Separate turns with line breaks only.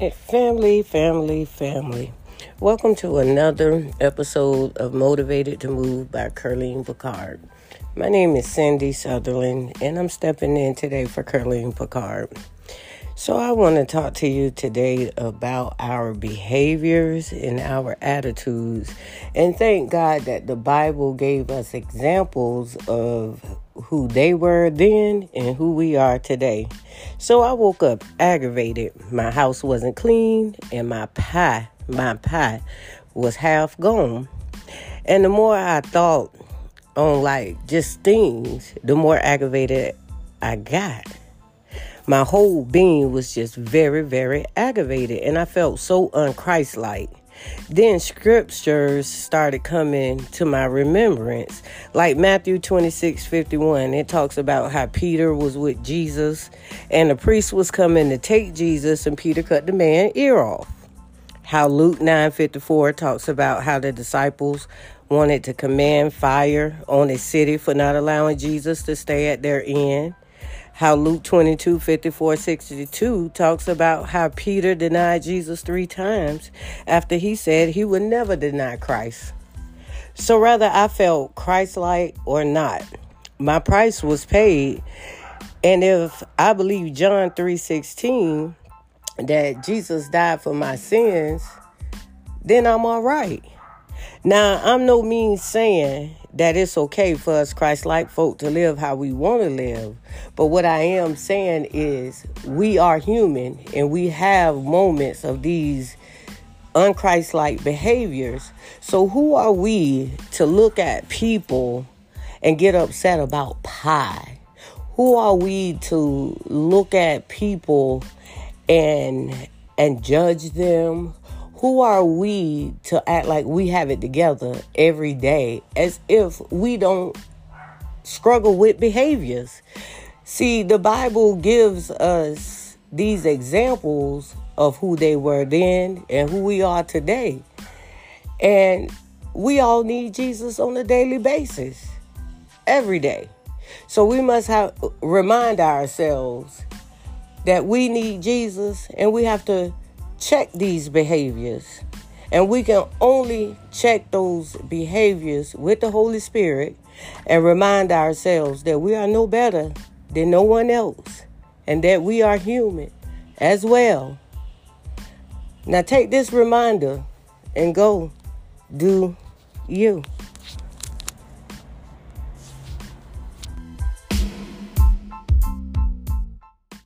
Family, family, family. Welcome to another episode of Motivated to Move by Curleen Picard. My name is Cindy Sutherland, and I'm stepping in today for Curleen Picard. So, I want to talk to you today about our behaviors and our attitudes. And thank God that the Bible gave us examples of who they were then and who we are today. So I woke up aggravated. My house wasn't clean and my pie, my pie was half gone. And the more I thought on like just things, the more aggravated I got. My whole being was just very, very aggravated and I felt so unchristlike. Then scriptures started coming to my remembrance, like Matthew 26 51. It talks about how Peter was with Jesus and the priest was coming to take Jesus, and Peter cut the man ear off. How Luke 9 54 talks about how the disciples wanted to command fire on a city for not allowing Jesus to stay at their inn how Luke 22 54 62 talks about how Peter denied Jesus three times after he said he would never deny Christ. So, whether I felt Christ like or not, my price was paid. And if I believe John 3 16 that Jesus died for my sins, then I'm all right. Now, I'm no means saying that it's okay for us Christ like folk to live how we want to live. But what I am saying is we are human and we have moments of these unchrist like behaviors. So who are we to look at people and get upset about pie? Who are we to look at people and and judge them who are we to act like we have it together every day as if we don't struggle with behaviors? See, the Bible gives us these examples of who they were then and who we are today. And we all need Jesus on a daily basis, every day. So we must have remind ourselves that we need Jesus and we have to check these behaviors. And we can only check those behaviors with the Holy Spirit and remind ourselves that we are no better than no one else and that we are human as well. Now take this reminder and go do you.